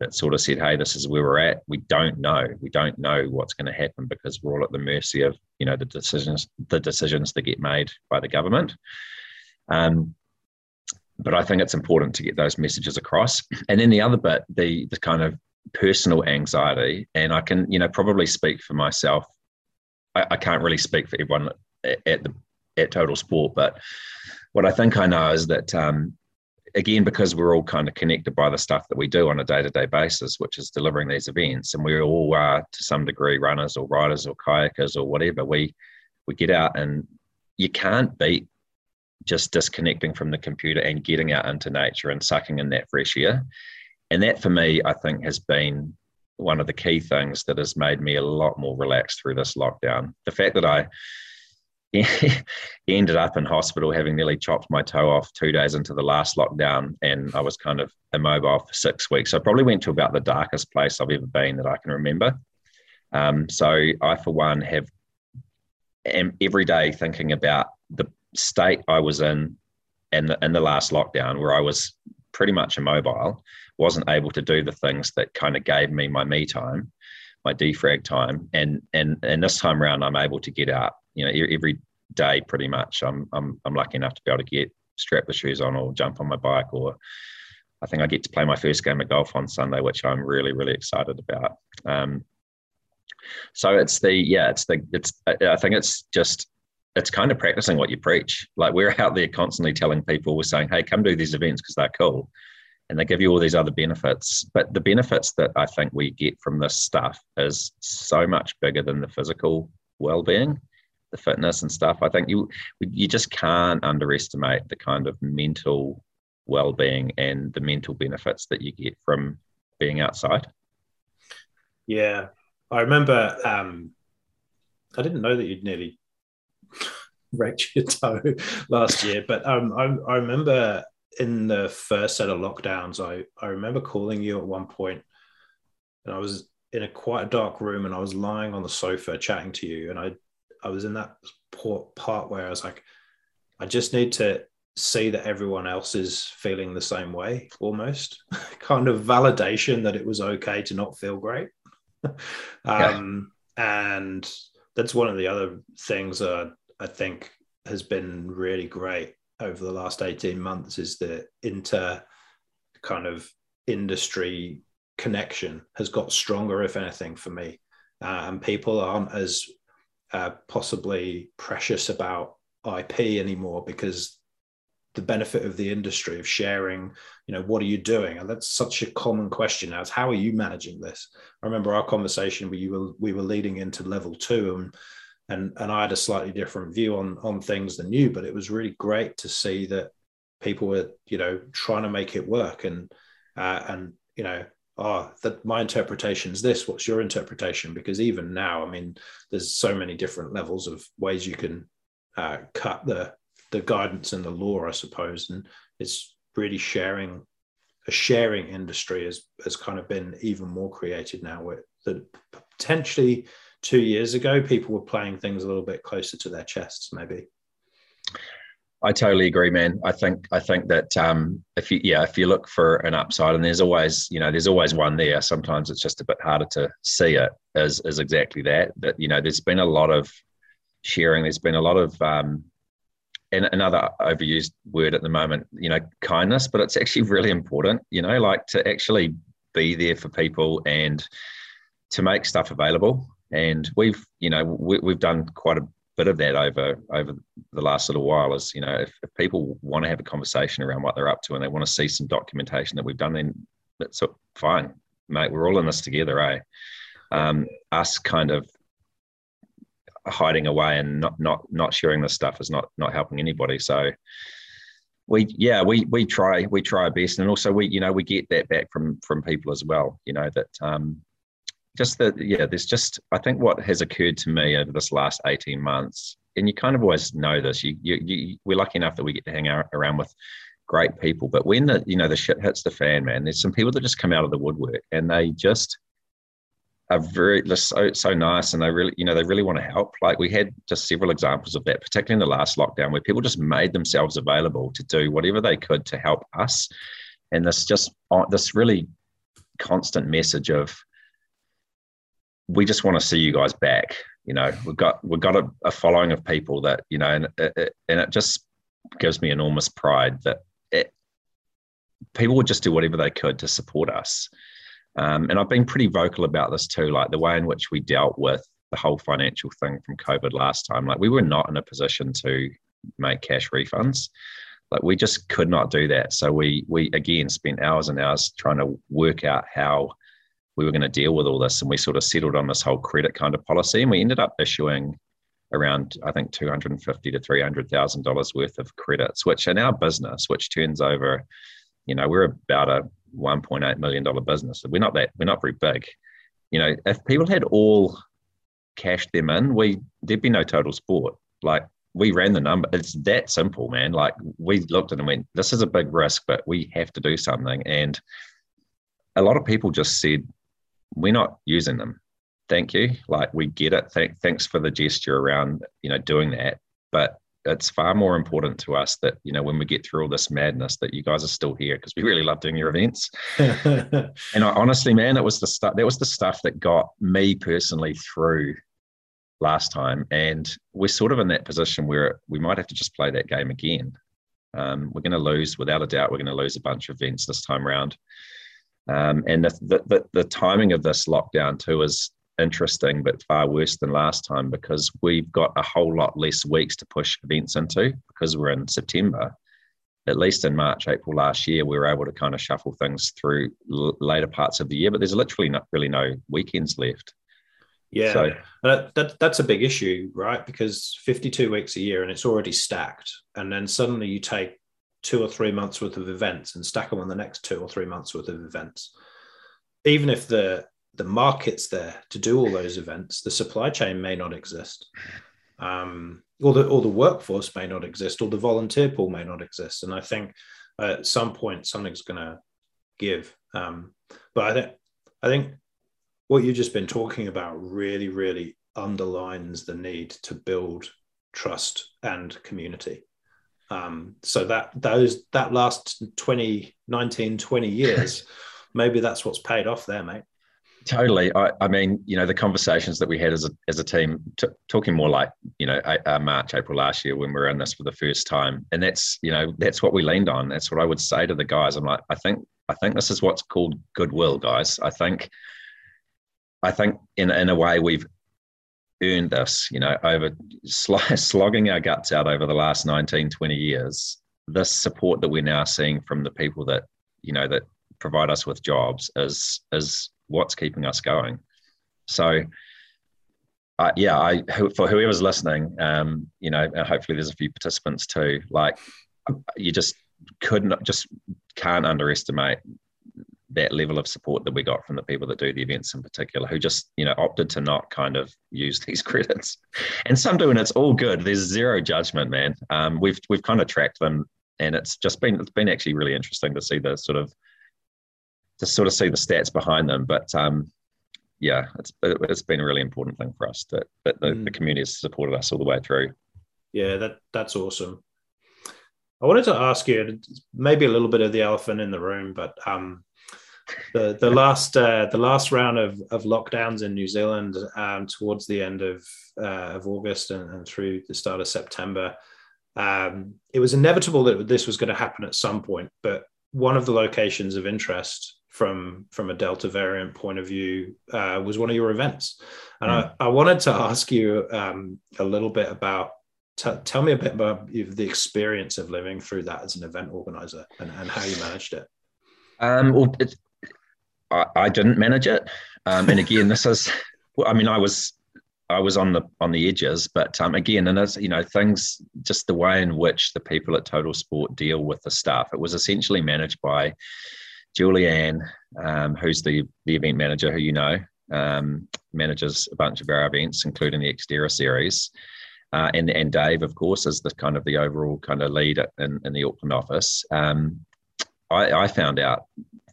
that sort of said, "Hey, this is where we're at. We don't know. We don't know what's going to happen because we're all at the mercy of you know the decisions the decisions that get made by the government." Um, but I think it's important to get those messages across. [CLEARS THROAT] And then the other bit, the the kind of personal anxiety, and I can you know probably speak for myself. I, I can't really speak for everyone at, at the at Total Sport, but what I think I know is that um, again because we're all kind of connected by the stuff that we do on a day-to-day basis which is delivering these events and we all are to some degree runners or riders or kayakers or whatever we we get out and you can't beat just disconnecting from the computer and getting out into nature and sucking in that fresh air. And that for me, I think has been one of the key things that has made me a lot more relaxed through this lockdown. The fact that I [LAUGHS] ended up in hospital having nearly chopped my toe off two days into the last lockdown and I was kind of immobile for six weeks. So I probably went to about the darkest place I've ever been that I can remember. Um, so I, for one, have am every day thinking about the state I was in in the, in the last lockdown, where I was pretty much immobile, wasn't able to do the things that kind of gave me my me time, my defrag time, and and and this time around, I'm able to get out. You know, every day pretty much. I'm I'm I'm lucky enough to be able to get strap the shoes on or jump on my bike or I think I get to play my first game of golf on Sunday, which I'm really, really excited about. Um, so it's the yeah, it's the it's I think it's just it's kind of practicing what you preach. Like we're out there constantly telling people, we're saying, hey, come do these events because they're cool. And they give you all these other benefits. But the benefits that I think we get from this stuff is so much bigger than the physical well being, the fitness and stuff. I think you you just can't underestimate the kind of mental well being and the mental benefits that you get from being outside. Yeah. I remember um, I didn't know that you'd nearly [LAUGHS] wrecked your toe [LAUGHS] last year. But um, I, I remember in the first set of lockdowns, I, I remember calling you at one point, and I was in a quite a dark room, and I was lying on the sofa chatting to you, and I I was in that part where I was like, I just need to see that everyone else is feeling the same way, almost [LAUGHS] kind of validation that it was okay to not feel great. [LAUGHS] um, yeah. And that's one of the other things uh, I think has been really great over the last 18 months is the inter kind of industry connection has got stronger, if anything, for me. Uh, and people aren't as uh, possibly precious about IP anymore because the benefit of the industry of sharing, you know, what are you doing? And that's such a common question now. Is how are you managing this? I remember our conversation where you were we were leading into level two and and and I had a slightly different view on on things than you, but it was really great to see that people were, you know, trying to make it work and uh, and you know, oh, that my interpretation is this. What's your interpretation? Because even now, I mean, there's so many different levels of ways you can uh, cut the the guidance and the law, I suppose, and it's really sharing a sharing industry has has kind of been even more created now that potentially two years ago people were playing things a little bit closer to their chests maybe I totally agree, man. I think I think that um, if you yeah if you look for an upside, and there's always you know there's always one there. Sometimes it's just a bit harder to see it as as exactly that. That you know there's been a lot of sharing. There's been a lot of um, and another overused word at the moment, you know, kindness, but it's actually really important, you know, like to actually be there for people and to make stuff available. And we've you know we, we've done quite a bit of that over over the last little while is you know if, if, people want to have a conversation around what they're up to and they want to see some documentation that we've done then that's fine. Mate we're all in this together eh? Um, us kind of hiding away and not not not sharing this stuff is not not helping anybody. So we yeah we we try we try our best. And also we you know we get that back from from people as well you know that um just that yeah there's just i think what has occurred to me over this last 18 months and you kind of always know this you you, you we're lucky enough that we get to hang out around with great people but when the you know the shit hits the fan man there's some people that just come out of the woodwork and they just are very so so nice and they really you know they really want to help. Like we had just several examples of that particularly in the last lockdown where people just made themselves available to do whatever they could to help us. And this just uh, this really constant message of we just want to see you guys back you know we've got we've got a, a following of people that you know and it, and it just gives me enormous pride that it, people would just do whatever they could to support us um, and I've been pretty vocal about this too, like the way in which we dealt with the whole financial thing from COVID last time. Like we were not in a position to make cash refunds. Like we just could not do that. So we we again spent hours and hours trying to work out how we were going to deal with all this, and we sort of settled on this whole credit kind of policy, and we ended up issuing around I think two hundred and fifty to three hundred thousand dollars worth of credits, which in our business, which turns over, you know, we're about a 1.8 million dollar business. We're not that we're not very big. You know, if people had all cashed them in, we there'd be no total sport. Like we ran the number. It's that simple, man. Like we looked at it and went, this is a big risk, but we have to do something. And a lot of people just said, we're not using them. Thank you. Like we get it. Th- thanks for the gesture around, you know, doing that. But it's far more important to us that you know when we get through all this madness that you guys are still here because we really love doing your events [LAUGHS] and I, honestly man it was the stuff that was the stuff that got me personally through last time and we're sort of in that position where we might have to just play that game again um, we're going to lose without a doubt we're going to lose a bunch of events this time around um, and the, the, the timing of this lockdown too is interesting, but far worse than last time because we've got a whole lot less weeks to push events into because we're in September. At least in March, April last year, we were able to kind of shuffle things through l- later parts of the year, but there's literally not really no weekends left. Yeah, so, that, that, that's a big issue, right? Because 52 weeks a year and it's already stacked. And then suddenly you take two or three months worth of events and stack them on the next two or three months worth of events. Even if the the markets there to do all those events, the supply chain may not exist, um, or the or the workforce may not exist, or the volunteer pool may not exist. And I think at some point something's going to give. Um, but I think I think what you've just been talking about really, really underlines the need to build trust and community. Um, so that those that last 20, 19, 20 years, [LAUGHS] maybe that's what's paid off there, mate. Totally. I, I, mean, you know, the conversations that we had as a, as a team, t- talking more like, you know, uh, March, April last year when we were in this for the first time. And that's, you know, that's what we leaned on. That's what I would say to the guys. I'm like, I think, I think this is what's called goodwill, guys. I think, I think in, in a way we've earned this, you know, over [LAUGHS] slogging our guts out over the last 19, 20 years. This support that we're now seeing from the people that, you know, that provide us with jobs is, is, what's keeping us going. So, uh, yeah, I for whoever's listening, um, you know, hopefully there's a few participants too. Like, you just couldn't just can't underestimate that level of support that we got from the people that do the events in particular, who just you know opted to not kind of use [LAUGHS] these credits, and some do, and it's all good. There's zero judgment, man. Um, we've we've kind of tracked them, and it's just been it's been actually really interesting to see the sort of to sort of see the stats behind them. But um, yeah, it's it's been a really important thing for us that, that the, mm. the community has supported us all the way through. Yeah, that that's awesome. I wanted to ask you maybe a little bit of the elephant in the room, but um, the the last uh, the last round of, of lockdowns in New Zealand um, towards the end of uh, of August and, and, through the start of September, um, it was inevitable that this was going to happen at some point. But one of the locations of interest from from a Delta variant point of view uh, was one of your events, and mm. I, I wanted to ask you um, a little bit about. T- tell me a bit about the experience of living through that as an event organizer and, and how you managed it. Um, well, I, I, didn't manage it, um, and again, this is. I mean, I was I was on the on the edges, but um, again, and as you know, things just the way in which the people at Total Sport deal with the staff. It was essentially managed by Julianne, um, who's the the event manager, who you know um, manages a bunch of our events, including the Xterra series, uh, and and Dave, of course, is the kind of the overall kind of lead in, in the Auckland office. Um, I, I found out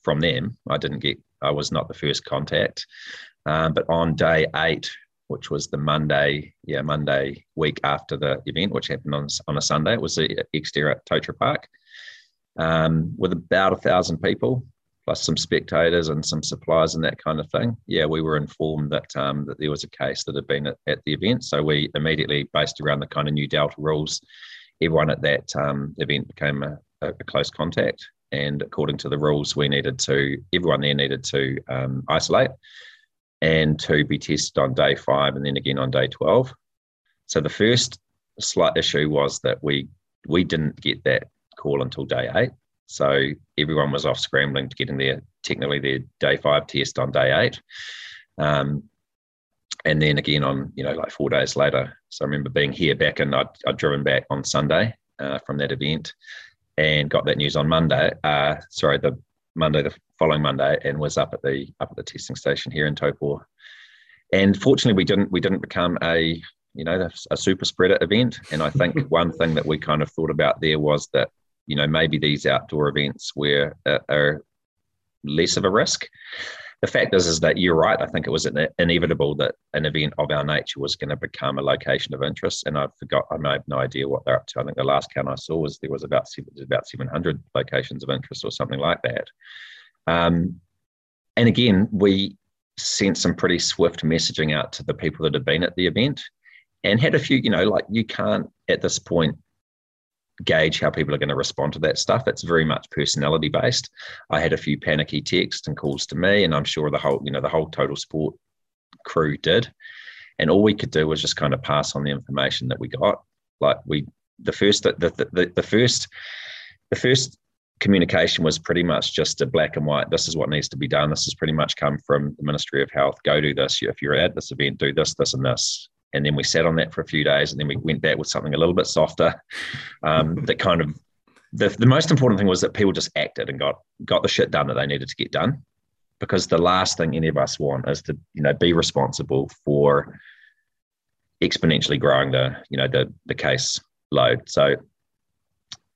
from them. I didn't get. I was not the first contact. Um, but on day eight, which was the Monday, yeah, Monday week after the event, which happened on, on a Sunday. It was the Xterra at Totara Park um, with about a thousand people, plus some spectators and some suppliers and that kind of thing. Yeah, we were informed that um, that there was a case that had been at, at, the event, so we immediately, based around the kind of new Delta rules, everyone at that um, event became a, a, close contact. And according to the rules, we needed to, everyone there needed to um, isolate and to be tested on day five and then again on day 12. So the first slight issue was that we we didn't get that call until day eight. So everyone was off scrambling to getting their technically their day five test on day eight. Um, and then again on, you know, like four days later. So I remember being here back and I'd, I'd driven back on Sunday uh, from that event and got that news on Monday. Uh, sorry, the Monday, the following Monday, and was up at the up at the testing station here in Taupo. And fortunately, we didn't we didn't become a you know a super spreader event. And I think [LAUGHS] one thing that we kind of thought about there was that you know maybe these outdoor events were uh, are less of a risk. The fact is, is that you're right. I think it was inevitable that an event of our nature was going to become a location of interest. And I forgot, I have no idea what they're up to. I think the last count I saw was there was about about 700 locations of interest or something like that. Um, and again, we sent some pretty swift messaging out to the people that had been at the event and had a few, you know, like you can't at this point gauge how people are going to respond to that stuff. It's very much personality based. I had a few panicky texts and calls to me, and I'm sure the whole, you know, the whole total sport crew did. And all we could do was just kind of pass on the information that we got. Like we, the first, the, the, the, the first, the first communication was pretty much just a black and white. This is what needs to be done. This has pretty much come from the Ministry of Health. Go do this. If you're at this event, do this, this, and this. And then we sat on that for a few days, and then we went back with something a little bit softer. Um, [LAUGHS] that kind of the, the most important thing was that people just acted and got got the shit done that they needed to get done. Because the last thing any of us want is to you know be responsible for exponentially growing the you know the the case load. So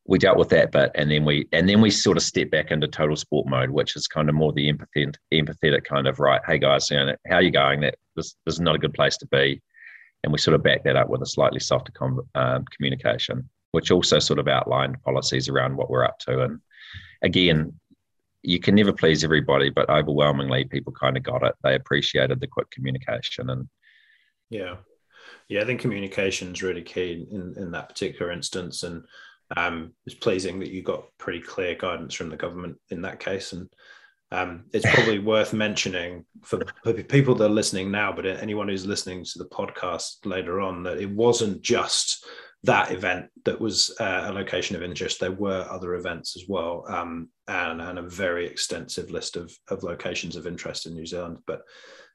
we dealt with that bit and then we and then we sort of step back into total sport mode which is kind of more the empathetic empathetic kind of right hey guys you know, how are you going that this, this is not a good place to be and we sort of back that up with a slightly softer com, um, communication which also sort of outlined policies around what we're up to. And again you can never please everybody but overwhelmingly people kind of got it. They appreciated the quick communication and yeah. Yeah i think communication is really key in, in that particular instance. And um, it's pleasing that you got pretty clear guidance from the government in that case, and um, it's probably [LAUGHS] worth mentioning for people that are listening now, but anyone who's listening to the podcast later on, that it wasn't just that event that was uh, a location of interest. There were other events as well, um, and, and, a very extensive list of, of locations of interest in New Zealand. But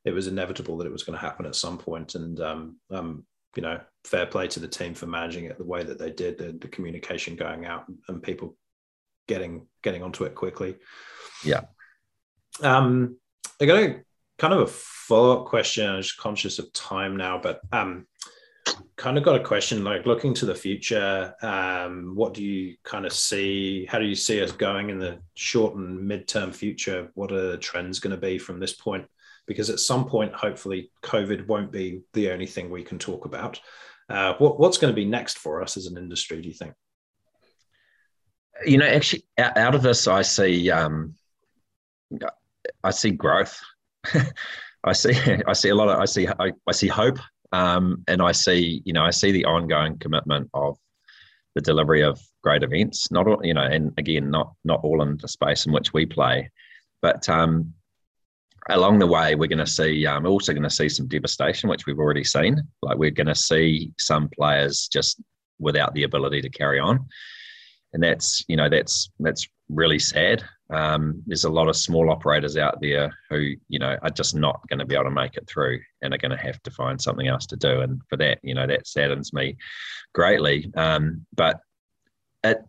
it was inevitable that it was going to happen at some point. point, and um, um, you know, fair play to the team for managing it the way that they did, the, the communication going out and people getting getting onto it quickly. Yeah. Um, I got a kind of a follow up question. I'm just conscious of time now, but um, kind of got a question like looking to the future. Um, what do you kind of see? How do you see us going in the short and midterm future? What are the trends going to be from this point? because at some point, hopefully, COVID won't be the only thing we can talk about. Uh, what, what's going to be next for us as an industry, do you think? You know, actually, out of this, I see, um, I see growth. [LAUGHS] I see, [LAUGHS] I see a lot of, I see, I, I see hope, um, and I see, you know, I see the ongoing commitment of the delivery of great events. Not all, you know, and again, not not all in the space in which we play, But um, along the way, we're going to see, um, we're also going to see some devastation, which we've already seen. Like we're going to see some players just without the ability to carry on. And that's, you know, that's, that's really sad. Um, there's a lot of small operators out there who, you know, are just not going to be able to make it through and are going to have to find something else to do. And for that, you know, that saddens me greatly. Um, but it,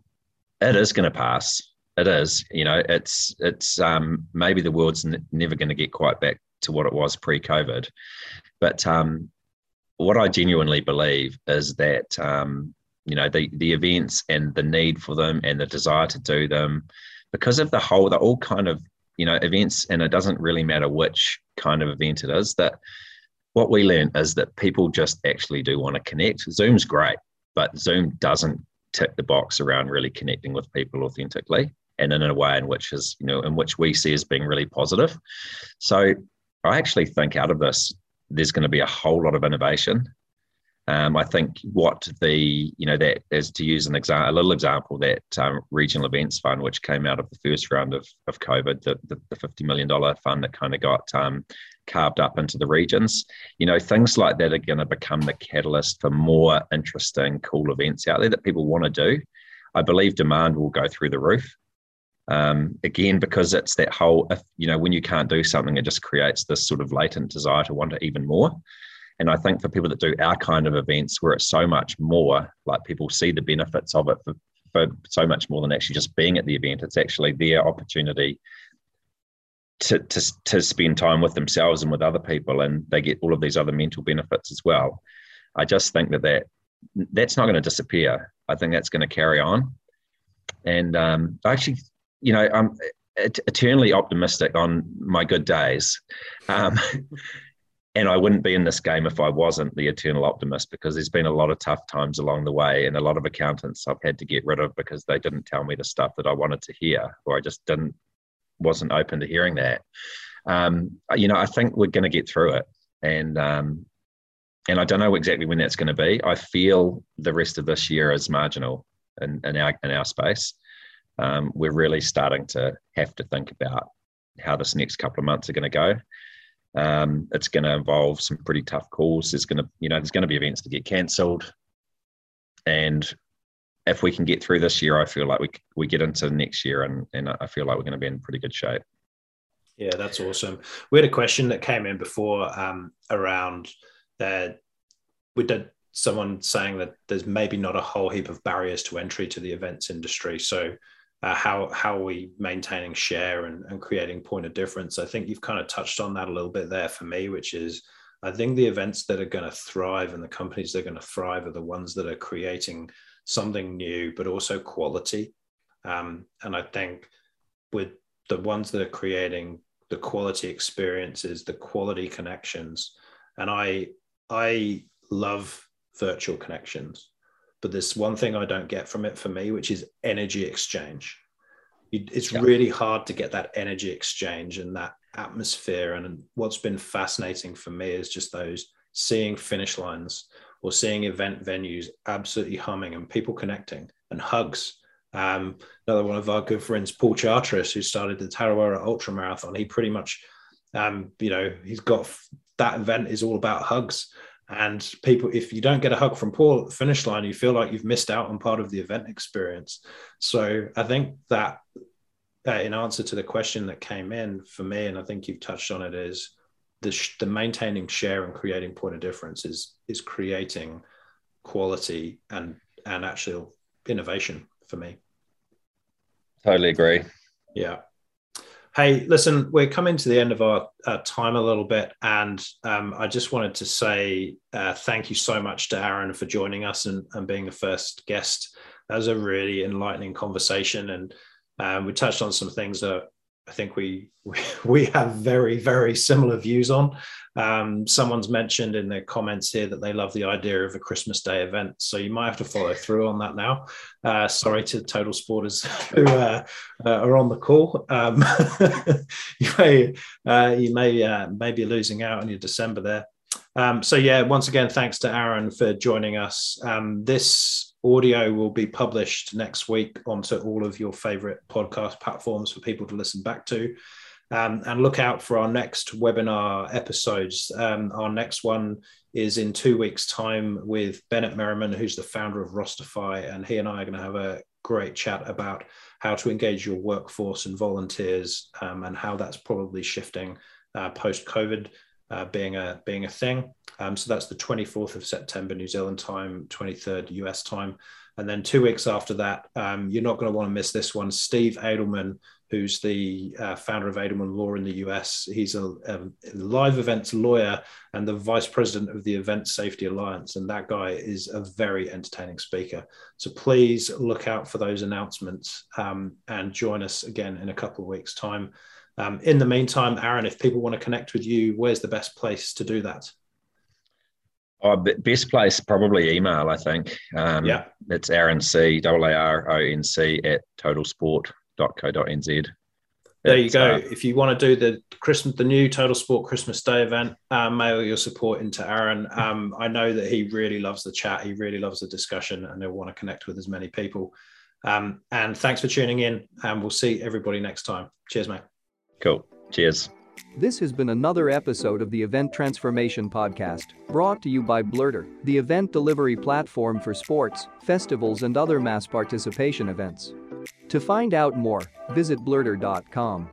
it is going to pass it is. You know, it's it's um, maybe the world's n- never going to get quite back to what it was pre-COVID, but um, what I genuinely believe is that um, you know the the events and the need for them and the desire to do them because of the whole they're all kind of you know events and it doesn't really matter which kind of event it is that what we learned is that people just actually do want to connect. Zoom's great but zoom doesn't tick the box around really connecting with people authentically and in a way in which is you know in which we see as being really positive. So i actually think out of this there's going to be a whole lot of innovation um, I think what the you know that is to use an example, a little example that um, regional events fund, which came out of the first round of, of COVID, the, the, the fifty million dollar fund that kind of got um, carved up into the regions. You know, things like that are going to become the catalyst for more interesting, cool events out there that people want to do. I believe demand will go through the roof. Um, again, because it's that whole, if, you know, when you can't do something, it just creates this sort of latent desire to want it even more. And I think for people that do our kind of events where it's so much more, like people see the benefits of it for, for so much more than actually just being at the event, it's actually their opportunity to, to, to spend time with themselves and with other people, and they get all of these other mental benefits as well. I just think that, that that's not going to disappear. I think that's going to carry on. And um, actually you know, I'm eternally optimistic on my good days. Um, [LAUGHS] and I wouldn't be in this game if I wasn't the eternal optimist because there's been a lot of tough times along the way and a lot of accountants I've had to get rid of because they didn't tell me the stuff that I wanted to hear or I just didn't wasn't open to hearing that. Um, you know, I think we're going to get through it, and um, and I don't know exactly when that's going to be. I feel the rest of this year is marginal in, in our in our space um, we're really starting to have to think about how this next couple of months are going to go. Um, it's going to involve some pretty tough calls. There's going to, you know, there's going to be events to get cancelled, and if we can get through this year, I feel like we we get into next year, and and I feel like we're going to be in pretty good shape. Yeah, that's awesome. We had a question that came in before um, around that we did someone saying that there's maybe not a whole heap of barriers to entry to the events industry. So uh, how how are we maintaining share and, and creating point of difference? I think you've kind of touched on that a little bit there for me, which is I think the events that are going to thrive and the companies that are going to thrive are the ones that are creating something new, but also quality. Um, and I think with the ones that are creating the quality experiences, the quality connections, and I I love virtual connections but there's one thing I don't get from it for me, which is energy exchange. It's yeah. really hard to get that energy exchange and that atmosphere. And what's been fascinating for me is just those seeing finish lines or seeing event venues absolutely humming and people connecting and hugs. Um, another one of our good friends, Paul Charteris, who started the Tarawera Ultra Marathon, he pretty much, um, you know, he's got that event is all about hugs. And people, if you don't get a hug from Paul at the finish line, you feel like you've missed out on part of the event experience. So I think that, uh, in answer to the question that came in for me, and I think you've touched on it, is the, sh- the maintaining share and creating point of difference is is creating quality and and actual innovation for me. Totally agree. Yeah. Hey, listen, we're coming to the end of our time a little bit, and um, I just wanted to say uh, thank you so much to Aaron for joining us and, and, being the first guest. That was a really enlightening conversation, and um, we touched on some things that I think we [LAUGHS] we have very very similar views on. Um, someone's mentioned in the comments here that they love the idea of a Christmas Day event, so you might have to follow through on that now. Uh, sorry to total sporters [LAUGHS] who uh, uh, are on the call. Um, [LAUGHS] you may uh, you may uh, may be losing out on your December there. Um, so yeah, once again, thanks to Aaron for joining us. Um, this audio will be published next week onto all of your favorite podcast platforms for people to listen back to. Um, and look out for our next webinar episodes. Um, our next one is in two weeks' time with Bennett Merriman, who's the founder of Rosterfy, and he and I are going to have a great chat about how to engage your workforce and volunteers, um, and how that's probably shifting uh, post COVID. Uh, being a being a thing, um, so that's the 24th of September, New Zealand time, 23rd US time, and then two weeks after that, um, you're not going to want to miss this one. Steve Adelman, who's the uh, founder of Adelman Law in the US. He's a, a, live events lawyer and the vice president of the Event Safety Alliance. And that guy is a very entertaining speaker. So please look out for those announcements um, and join us again in a couple of weeks' time. Um, in the meantime, Aaron, if people want to connect with you, where's the best place to do that? Oh, best place probably email. I think. Um, yeah, it's Aaron C. A R O N C at totalsport.co.nz. There you go. Uh, if you want to do the Christmas, the new Total Sport Christmas Day event, um, mail your support into Aaron. Um, I know that he really loves the chat. He really loves the discussion, and he'll want to connect with as many people. Um, and thanks for tuning in. And we'll see everybody next time. Cheers, mate. Cool. Cheers. This has been another episode of the Event Transformation Podcast, brought to you by Blerter, the event delivery platform for sports, festivals, and other mass participation events. To find out more, visit blerter.com.